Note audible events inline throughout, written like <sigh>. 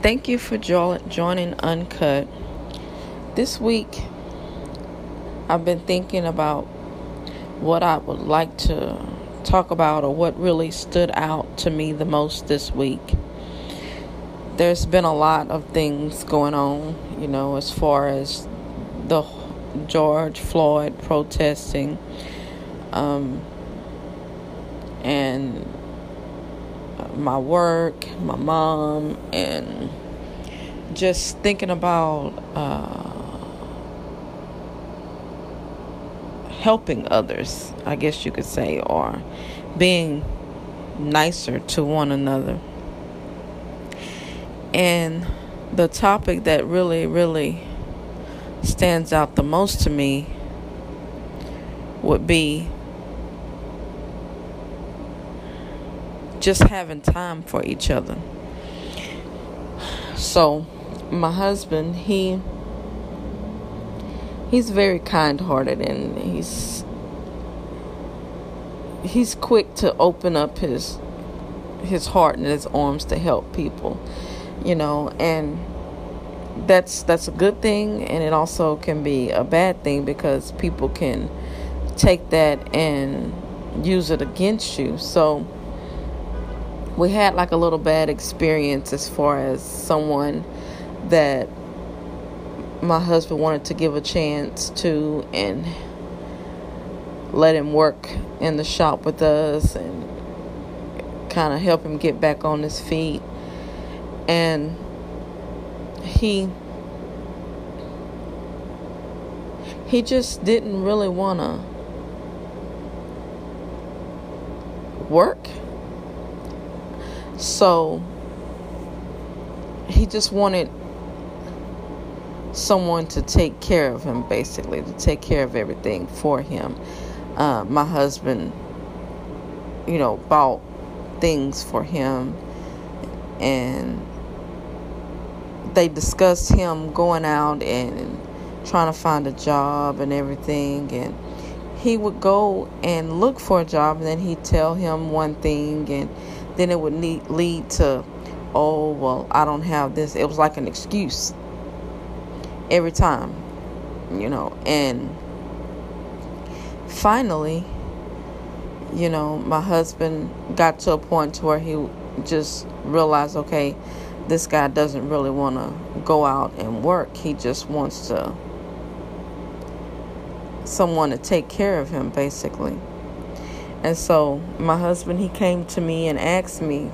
Thank you for jo- joining Uncut. This week, I've been thinking about what I would like to talk about or what really stood out to me the most this week. There's been a lot of things going on, you know, as far as the George Floyd protesting um, and my work, my mom, and just thinking about uh, helping others, I guess you could say, or being nicer to one another. And the topic that really, really stands out the most to me would be just having time for each other. So, my husband, he he's very kind-hearted and he's he's quick to open up his his heart and his arms to help people, you know, and that's that's a good thing and it also can be a bad thing because people can take that and use it against you. So we had like a little bad experience as far as someone that my husband wanted to give a chance to and let him work in the shop with us and kind of help him get back on his feet. And he he just didn't really want to work so he just wanted someone to take care of him, basically, to take care of everything for him. Uh, my husband, you know, bought things for him and they discussed him going out and trying to find a job and everything and he would go and look for a job and then he'd tell him one thing and then it would lead, lead to, oh, well, I don't have this. It was like an excuse every time, you know. And finally, you know, my husband got to a point to where he just realized, okay, this guy doesn't really want to go out and work. He just wants to someone to take care of him basically. And so my husband he came to me and asked me,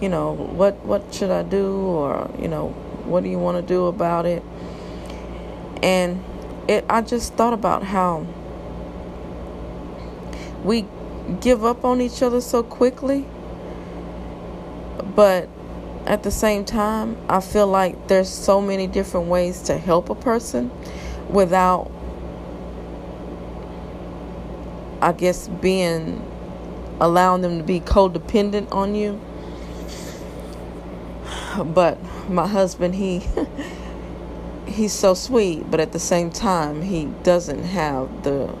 you know, what what should I do or, you know, what do you want to do about it? And it I just thought about how we give up on each other so quickly. But at the same time, I feel like there's so many different ways to help a person without I guess being allowing them to be codependent on you. But my husband, he <laughs> he's so sweet, but at the same time, he doesn't have the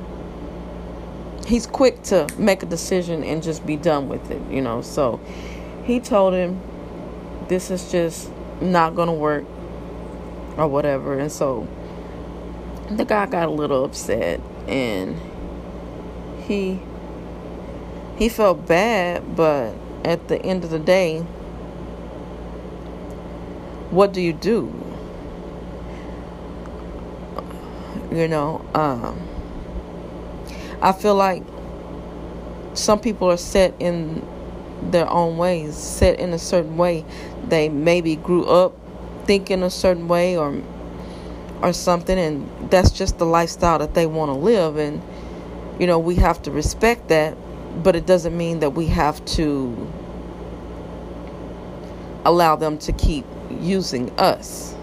he's quick to make a decision and just be done with it, you know. So he told him this is just not going to work or whatever. And so the guy got a little upset and he he felt bad, but at the end of the day, what do you do? You know, um, I feel like some people are set in their own ways, set in a certain way. They maybe grew up thinking a certain way or or something and that's just the lifestyle that they want to live and you know, we have to respect that, but it doesn't mean that we have to allow them to keep using us.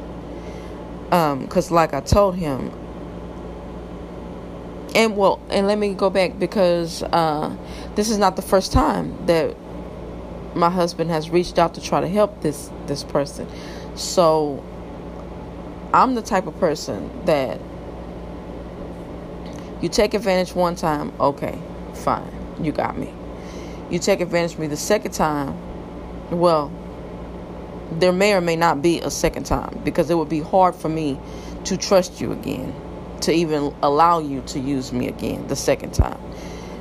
Because, um, like I told him, and well, and let me go back because uh, this is not the first time that my husband has reached out to try to help this this person. So I'm the type of person that you take advantage one time, okay, fine, you got me. You take advantage of me the second time, well, there may or may not be a second time because it would be hard for me to trust you again, to even allow you to use me again the second time.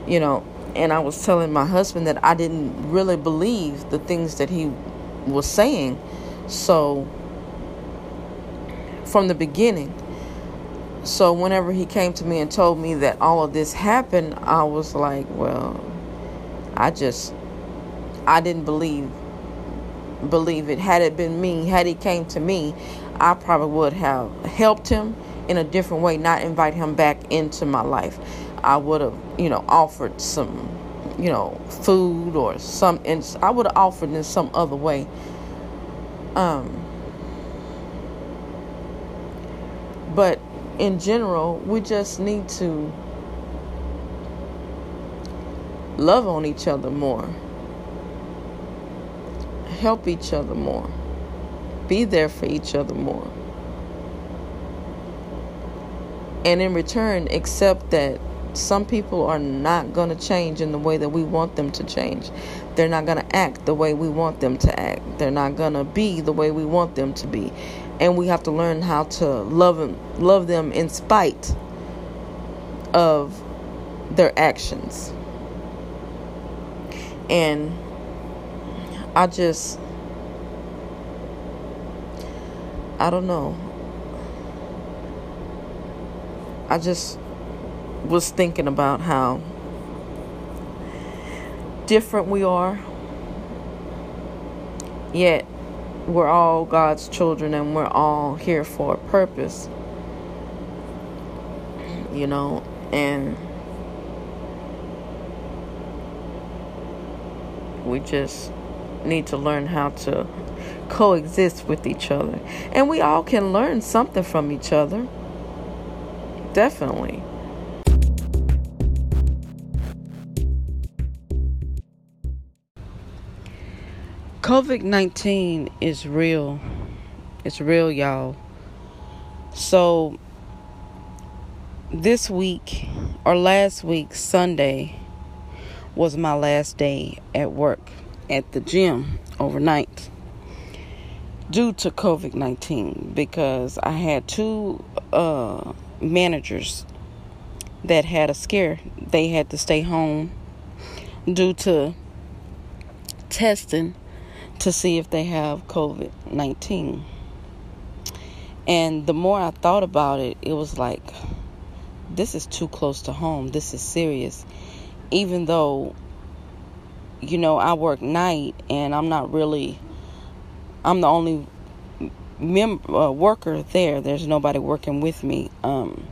You know, and I was telling my husband that I didn't really believe the things that he was saying. So, from the beginning, so whenever he came to me and told me that all of this happened, I was like, well, I just I didn't believe believe it. Had it been me, had he came to me, I probably would have helped him in a different way, not invite him back into my life. I would have, you know, offered some, you know, food or some, and I would have offered in some other way. Um, but in general, we just need to love on each other more, help each other more, be there for each other more. And in return, accept that some people are not going to change in the way that we want them to change. They're not going to act the way we want them to act. They're not going to be the way we want them to be. And we have to learn how to love them, love them in spite of their actions. And I just, I don't know. I just was thinking about how different we are, yet we're all God's children and we're all here for a purpose. You know, and We just need to learn how to coexist with each other. And we all can learn something from each other. Definitely. COVID 19 is real. It's real, y'all. So, this week or last week, Sunday, was my last day at work at the gym overnight due to COVID 19 because I had two uh, managers that had a scare. They had to stay home due to testing to see if they have COVID 19. And the more I thought about it, it was like, this is too close to home. This is serious even though you know I work night and I'm not really I'm the only mem- uh, worker there. There's nobody working with me. Um,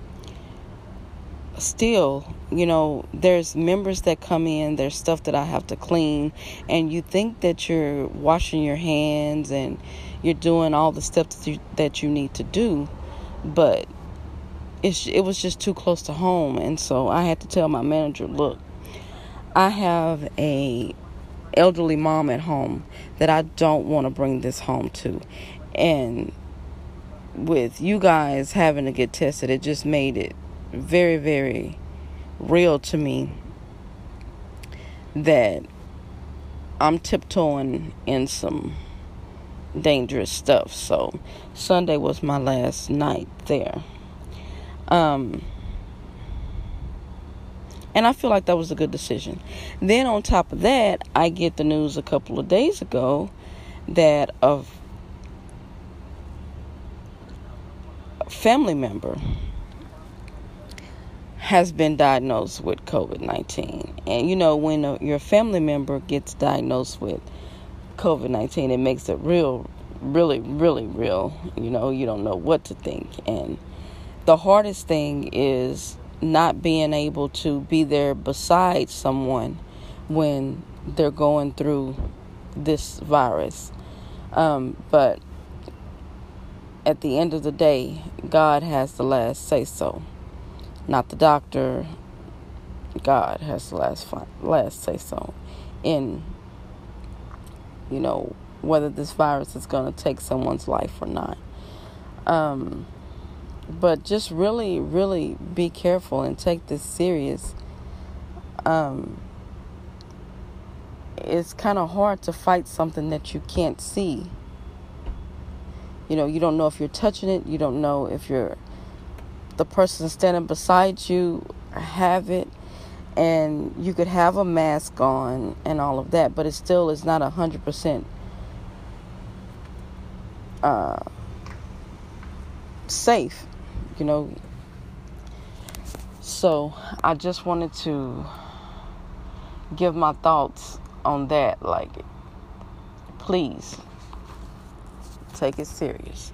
still, you know, there's members that come in, there's stuff that I have to clean, and you think that you're washing your hands and you're doing all the steps that you, that you need to do, but it was just too close to home, and so I had to tell my manager, look, I have a elderly mom at home that I don't want to bring this home to. And with you guys having to get tested, it just made it very, very real to me that I'm tiptoeing in some dangerous stuff. So Sunday was my last night there. Um and I feel like that was a good decision. Then on top of that, I get the news a couple of days ago that a family member has been diagnosed with COVID 19. And you know, when a, your family member gets diagnosed with COVID 19, it makes it real, really, really real. You know, you don't know what to think. And the hardest thing is not being able to be there beside someone when they're going through this virus. Um, but at the end of the day, God has the last say so, not the doctor. God has the last last say so in you know whether this virus is going to take someone's life or not. Um, but just really, really be careful and take this serious. Um, it's kind of hard to fight something that you can't see. You know, you don't know if you're touching it. You don't know if you're the person standing beside you have it and you could have a mask on and all of that, but it still is not a hundred percent uh, safe, you know. So I just wanted to give my thoughts on that. Like, please take it serious.